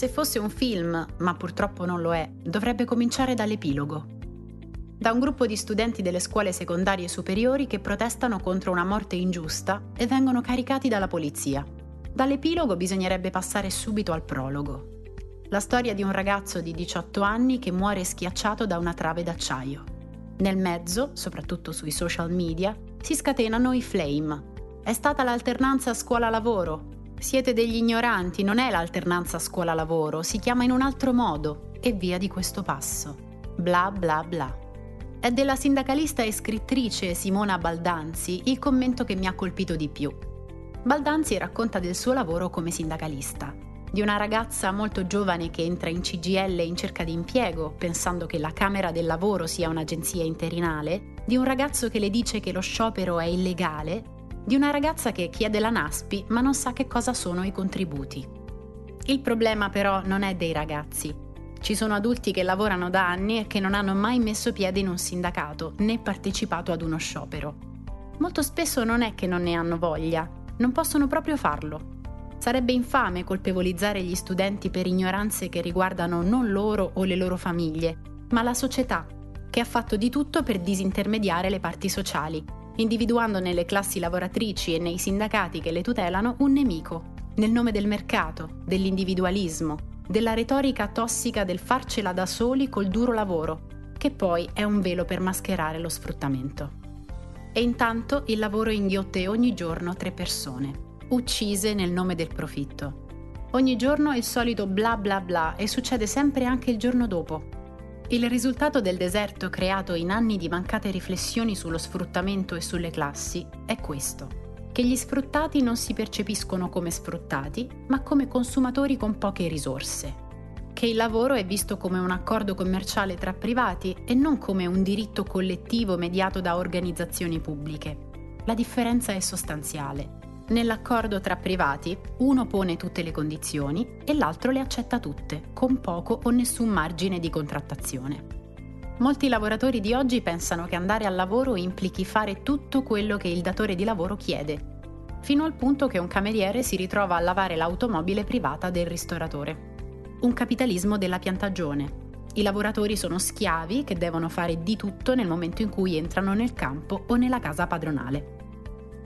Se fosse un film, ma purtroppo non lo è, dovrebbe cominciare dall'epilogo. Da un gruppo di studenti delle scuole secondarie superiori che protestano contro una morte ingiusta e vengono caricati dalla polizia. Dall'epilogo bisognerebbe passare subito al prologo. La storia di un ragazzo di 18 anni che muore schiacciato da una trave d'acciaio. Nel mezzo, soprattutto sui social media, si scatenano i flame. È stata l'alternanza scuola-lavoro, siete degli ignoranti, non è l'alternanza scuola-lavoro, si chiama in un altro modo e via di questo passo. Bla bla bla. È della sindacalista e scrittrice Simona Baldanzi il commento che mi ha colpito di più. Baldanzi racconta del suo lavoro come sindacalista, di una ragazza molto giovane che entra in CGL in cerca di impiego, pensando che la Camera del Lavoro sia un'agenzia interinale, di un ragazzo che le dice che lo sciopero è illegale di una ragazza che chiede la NASPI ma non sa che cosa sono i contributi. Il problema però non è dei ragazzi. Ci sono adulti che lavorano da anni e che non hanno mai messo piede in un sindacato né partecipato ad uno sciopero. Molto spesso non è che non ne hanno voglia, non possono proprio farlo. Sarebbe infame colpevolizzare gli studenti per ignoranze che riguardano non loro o le loro famiglie, ma la società, che ha fatto di tutto per disintermediare le parti sociali individuando nelle classi lavoratrici e nei sindacati che le tutelano un nemico, nel nome del mercato, dell'individualismo, della retorica tossica del farcela da soli col duro lavoro, che poi è un velo per mascherare lo sfruttamento. E intanto il lavoro inghiotte ogni giorno tre persone, uccise nel nome del profitto. Ogni giorno il solito bla bla bla e succede sempre anche il giorno dopo, il risultato del deserto creato in anni di mancate riflessioni sullo sfruttamento e sulle classi è questo, che gli sfruttati non si percepiscono come sfruttati, ma come consumatori con poche risorse, che il lavoro è visto come un accordo commerciale tra privati e non come un diritto collettivo mediato da organizzazioni pubbliche. La differenza è sostanziale. Nell'accordo tra privati, uno pone tutte le condizioni e l'altro le accetta tutte, con poco o nessun margine di contrattazione. Molti lavoratori di oggi pensano che andare al lavoro implichi fare tutto quello che il datore di lavoro chiede, fino al punto che un cameriere si ritrova a lavare l'automobile privata del ristoratore. Un capitalismo della piantagione. I lavoratori sono schiavi che devono fare di tutto nel momento in cui entrano nel campo o nella casa padronale.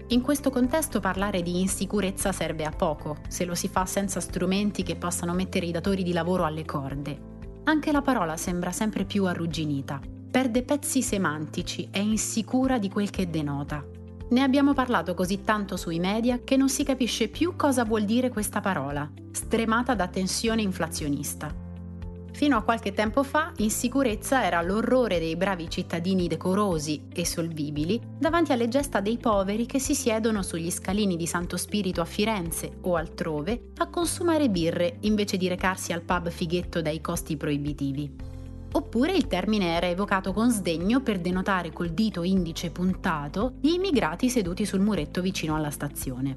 In questo contesto parlare di insicurezza serve a poco, se lo si fa senza strumenti che possano mettere i datori di lavoro alle corde. Anche la parola sembra sempre più arrugginita, perde pezzi semantici, è insicura di quel che denota. Ne abbiamo parlato così tanto sui media che non si capisce più cosa vuol dire questa parola, stremata da tensione inflazionista. Fino a qualche tempo fa, insicurezza era l'orrore dei bravi cittadini decorosi e solvibili davanti alle gesta dei poveri che si siedono sugli scalini di Santo Spirito a Firenze o altrove a consumare birre invece di recarsi al pub fighetto dai costi proibitivi. Oppure il termine era evocato con sdegno per denotare col dito indice puntato gli immigrati seduti sul muretto vicino alla stazione.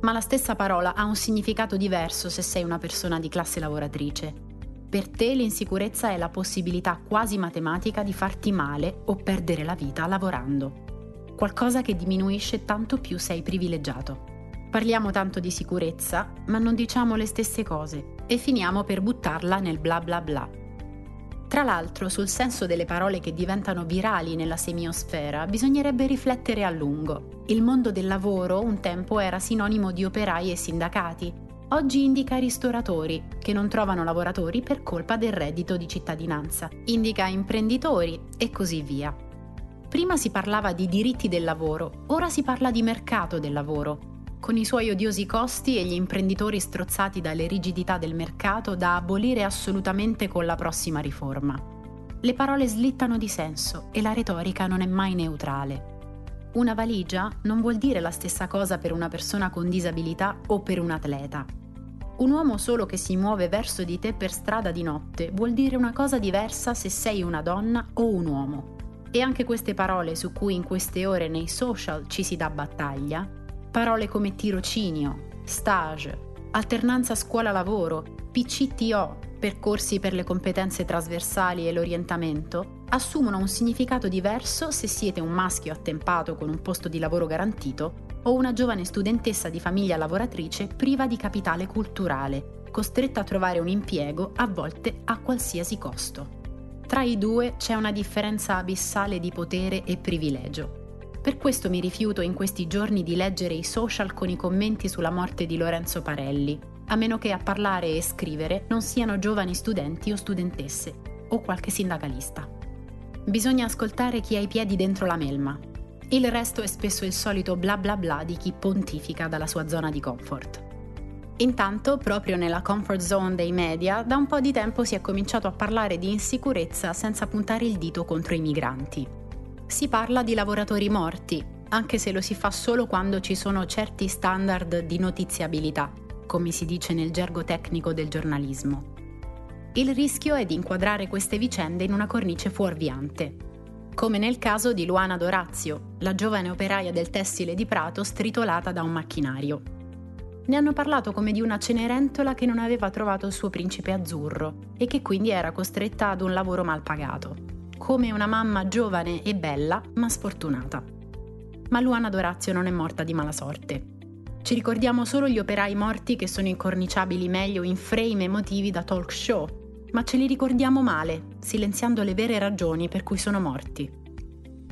Ma la stessa parola ha un significato diverso se sei una persona di classe lavoratrice per te l'insicurezza è la possibilità quasi matematica di farti male o perdere la vita lavorando. Qualcosa che diminuisce tanto più sei privilegiato. Parliamo tanto di sicurezza, ma non diciamo le stesse cose e finiamo per buttarla nel bla bla bla. Tra l'altro, sul senso delle parole che diventano virali nella semiosfera bisognerebbe riflettere a lungo. Il mondo del lavoro un tempo era sinonimo di operai e sindacati, oggi indica ristoratori che non trovano lavoratori per colpa del reddito di cittadinanza, indica imprenditori e così via. Prima si parlava di diritti del lavoro, ora si parla di mercato del lavoro, con i suoi odiosi costi e gli imprenditori strozzati dalle rigidità del mercato da abolire assolutamente con la prossima riforma. Le parole slittano di senso e la retorica non è mai neutrale. Una valigia non vuol dire la stessa cosa per una persona con disabilità o per un atleta. Un uomo solo che si muove verso di te per strada di notte vuol dire una cosa diversa se sei una donna o un uomo. E anche queste parole su cui in queste ore nei social ci si dà battaglia, parole come tirocinio, stage, alternanza scuola-lavoro, PCTO, percorsi per le competenze trasversali e l'orientamento, assumono un significato diverso se siete un maschio attempato con un posto di lavoro garantito o una giovane studentessa di famiglia lavoratrice priva di capitale culturale, costretta a trovare un impiego a volte a qualsiasi costo. Tra i due c'è una differenza abissale di potere e privilegio. Per questo mi rifiuto in questi giorni di leggere i social con i commenti sulla morte di Lorenzo Parelli, a meno che a parlare e scrivere non siano giovani studenti o studentesse, o qualche sindacalista. Bisogna ascoltare chi ha i piedi dentro la melma. Il resto è spesso il solito bla bla bla di chi pontifica dalla sua zona di comfort. Intanto, proprio nella comfort zone dei media, da un po' di tempo si è cominciato a parlare di insicurezza senza puntare il dito contro i migranti si parla di lavoratori morti, anche se lo si fa solo quando ci sono certi standard di notiziabilità, come si dice nel gergo tecnico del giornalismo. Il rischio è di inquadrare queste vicende in una cornice fuorviante, come nel caso di Luana Dorazio, la giovane operaia del tessile di Prato stritolata da un macchinario. Ne hanno parlato come di una cenerentola che non aveva trovato il suo principe azzurro e che quindi era costretta ad un lavoro mal pagato come una mamma giovane e bella, ma sfortunata. Ma Luana Dorazio non è morta di mala sorte. Ci ricordiamo solo gli operai morti che sono incorniciabili meglio in frame emotivi da talk show, ma ce li ricordiamo male, silenziando le vere ragioni per cui sono morti.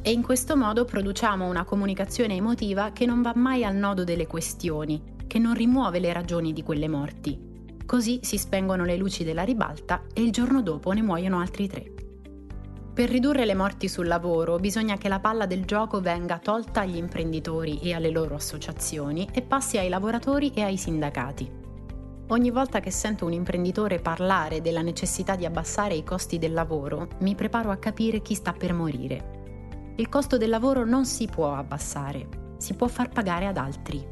E in questo modo produciamo una comunicazione emotiva che non va mai al nodo delle questioni, che non rimuove le ragioni di quelle morti. Così si spengono le luci della ribalta e il giorno dopo ne muoiono altri tre. Per ridurre le morti sul lavoro bisogna che la palla del gioco venga tolta agli imprenditori e alle loro associazioni e passi ai lavoratori e ai sindacati. Ogni volta che sento un imprenditore parlare della necessità di abbassare i costi del lavoro, mi preparo a capire chi sta per morire. Il costo del lavoro non si può abbassare, si può far pagare ad altri.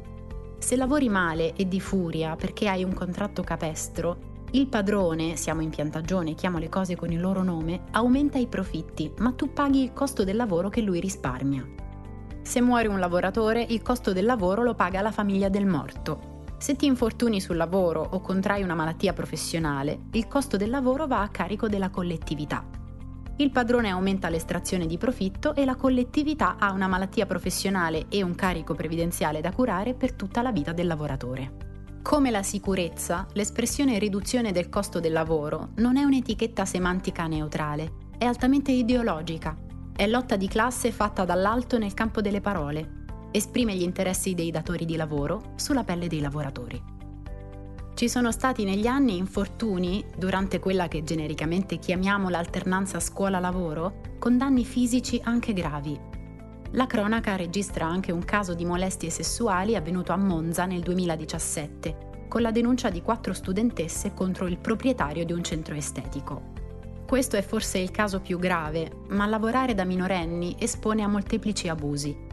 Se lavori male e di furia perché hai un contratto capestro, il padrone, siamo in piantagione, chiamo le cose con il loro nome, aumenta i profitti, ma tu paghi il costo del lavoro che lui risparmia. Se muore un lavoratore, il costo del lavoro lo paga la famiglia del morto. Se ti infortuni sul lavoro o contrai una malattia professionale, il costo del lavoro va a carico della collettività. Il padrone aumenta l'estrazione di profitto e la collettività ha una malattia professionale e un carico previdenziale da curare per tutta la vita del lavoratore. Come la sicurezza, l'espressione riduzione del costo del lavoro non è un'etichetta semantica neutrale, è altamente ideologica. È lotta di classe fatta dall'alto nel campo delle parole. Esprime gli interessi dei datori di lavoro sulla pelle dei lavoratori. Ci sono stati negli anni infortuni, durante quella che genericamente chiamiamo l'alternanza scuola-lavoro, con danni fisici anche gravi. La cronaca registra anche un caso di molestie sessuali avvenuto a Monza nel 2017, con la denuncia di quattro studentesse contro il proprietario di un centro estetico. Questo è forse il caso più grave, ma lavorare da minorenni espone a molteplici abusi.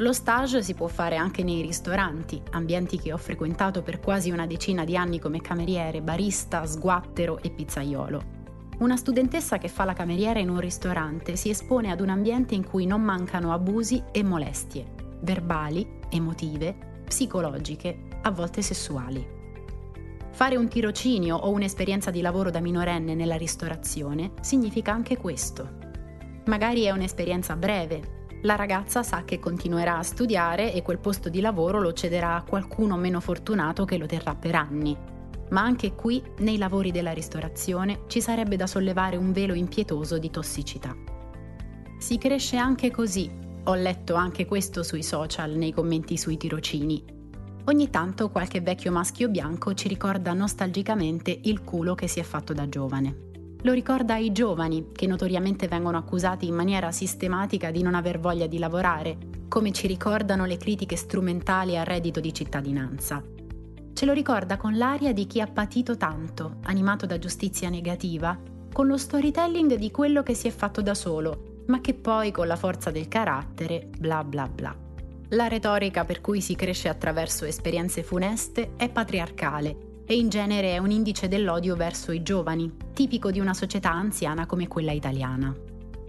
Lo stage si può fare anche nei ristoranti, ambienti che ho frequentato per quasi una decina di anni come cameriere, barista, sguattero e pizzaiolo. Una studentessa che fa la cameriera in un ristorante si espone ad un ambiente in cui non mancano abusi e molestie, verbali, emotive, psicologiche a volte sessuali. Fare un tirocinio o un'esperienza di lavoro da minorenne nella ristorazione significa anche questo. Magari è un'esperienza breve. La ragazza sa che continuerà a studiare e quel posto di lavoro lo cederà a qualcuno meno fortunato che lo terrà per anni. Ma anche qui, nei lavori della ristorazione, ci sarebbe da sollevare un velo impietoso di tossicità. Si cresce anche così. Ho letto anche questo sui social nei commenti sui tirocini Ogni tanto qualche vecchio maschio bianco ci ricorda nostalgicamente il culo che si è fatto da giovane. Lo ricorda ai giovani, che notoriamente vengono accusati in maniera sistematica di non aver voglia di lavorare, come ci ricordano le critiche strumentali al reddito di cittadinanza. Ce lo ricorda con l'aria di chi ha patito tanto, animato da giustizia negativa, con lo storytelling di quello che si è fatto da solo, ma che poi con la forza del carattere bla bla bla. La retorica per cui si cresce attraverso esperienze funeste è patriarcale e in genere è un indice dell'odio verso i giovani, tipico di una società anziana come quella italiana.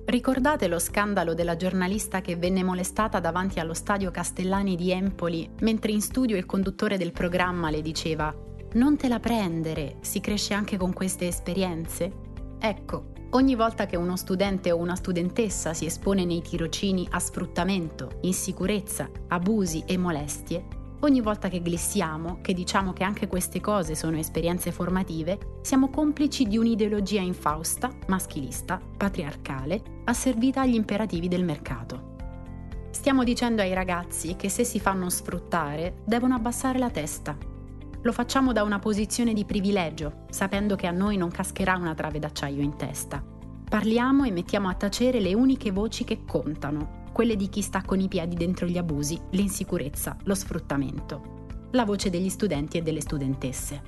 Ricordate lo scandalo della giornalista che venne molestata davanti allo stadio Castellani di Empoli mentre in studio il conduttore del programma le diceva Non te la prendere, si cresce anche con queste esperienze? Ecco, ogni volta che uno studente o una studentessa si espone nei tirocini a sfruttamento, insicurezza, abusi e molestie, Ogni volta che glissiamo, che diciamo che anche queste cose sono esperienze formative, siamo complici di un'ideologia infausta, maschilista, patriarcale, asservita agli imperativi del mercato. Stiamo dicendo ai ragazzi che se si fanno sfruttare devono abbassare la testa. Lo facciamo da una posizione di privilegio, sapendo che a noi non cascherà una trave d'acciaio in testa. Parliamo e mettiamo a tacere le uniche voci che contano, quelle di chi sta con i piedi dentro gli abusi, l'insicurezza, lo sfruttamento. La voce degli studenti e delle studentesse.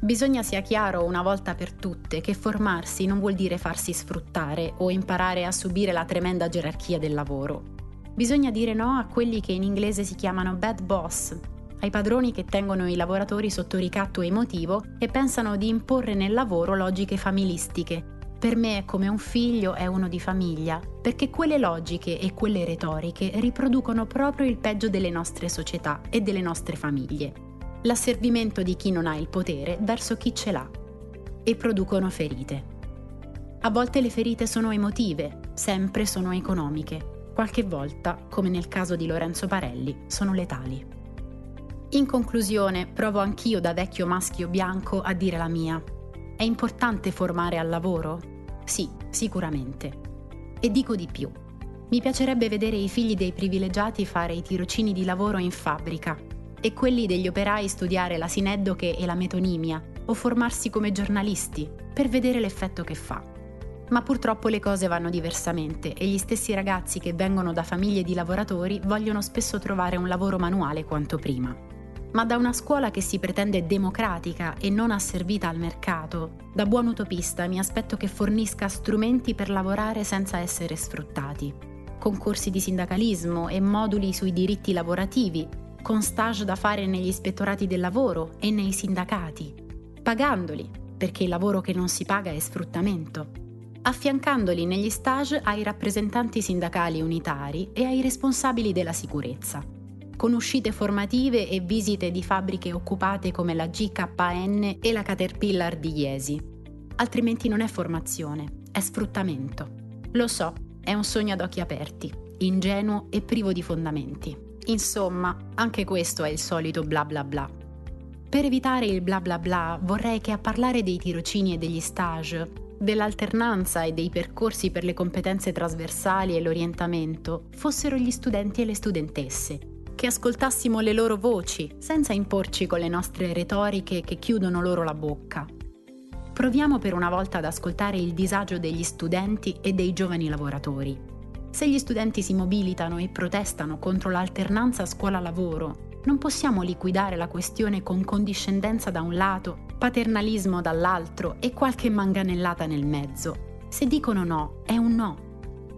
Bisogna sia chiaro una volta per tutte che formarsi non vuol dire farsi sfruttare o imparare a subire la tremenda gerarchia del lavoro. Bisogna dire no a quelli che in inglese si chiamano bad boss, ai padroni che tengono i lavoratori sotto ricatto emotivo e pensano di imporre nel lavoro logiche familistiche, per me come un figlio è uno di famiglia, perché quelle logiche e quelle retoriche riproducono proprio il peggio delle nostre società e delle nostre famiglie. L'asservimento di chi non ha il potere verso chi ce l'ha. E producono ferite. A volte le ferite sono emotive, sempre sono economiche. Qualche volta, come nel caso di Lorenzo Parelli, sono letali. In conclusione, provo anch'io da vecchio maschio bianco a dire la mia. È importante formare al lavoro? Sì, sicuramente. E dico di più. Mi piacerebbe vedere i figli dei privilegiati fare i tirocini di lavoro in fabbrica e quelli degli operai studiare la sineddoche e la metonimia o formarsi come giornalisti per vedere l'effetto che fa. Ma purtroppo le cose vanno diversamente e gli stessi ragazzi che vengono da famiglie di lavoratori vogliono spesso trovare un lavoro manuale quanto prima ma da una scuola che si pretende democratica e non asservita al mercato. Da buon utopista mi aspetto che fornisca strumenti per lavorare senza essere sfruttati. Concorsi di sindacalismo e moduli sui diritti lavorativi, con stage da fare negli ispettorati del lavoro e nei sindacati, pagandoli, perché il lavoro che non si paga è sfruttamento, affiancandoli negli stage ai rappresentanti sindacali unitari e ai responsabili della sicurezza con uscite formative e visite di fabbriche occupate come la GKN e la Caterpillar di Iesi. Altrimenti non è formazione, è sfruttamento. Lo so, è un sogno ad occhi aperti, ingenuo e privo di fondamenti. Insomma, anche questo è il solito bla bla bla. Per evitare il bla bla bla vorrei che a parlare dei tirocini e degli stage, dell'alternanza e dei percorsi per le competenze trasversali e l'orientamento fossero gli studenti e le studentesse, che ascoltassimo le loro voci, senza imporci con le nostre retoriche che chiudono loro la bocca. Proviamo per una volta ad ascoltare il disagio degli studenti e dei giovani lavoratori. Se gli studenti si mobilitano e protestano contro l'alternanza scuola-lavoro, non possiamo liquidare la questione con condiscendenza da un lato, paternalismo dall'altro e qualche manganellata nel mezzo. Se dicono no, è un no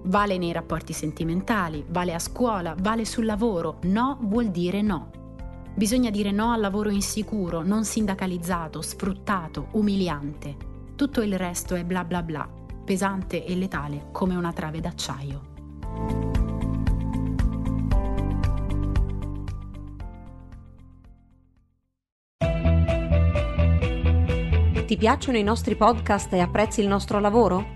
Vale nei rapporti sentimentali, vale a scuola, vale sul lavoro. No vuol dire no. Bisogna dire no al lavoro insicuro, non sindacalizzato, sfruttato, umiliante. Tutto il resto è bla bla bla, pesante e letale come una trave d'acciaio. Ti piacciono i nostri podcast e apprezzi il nostro lavoro?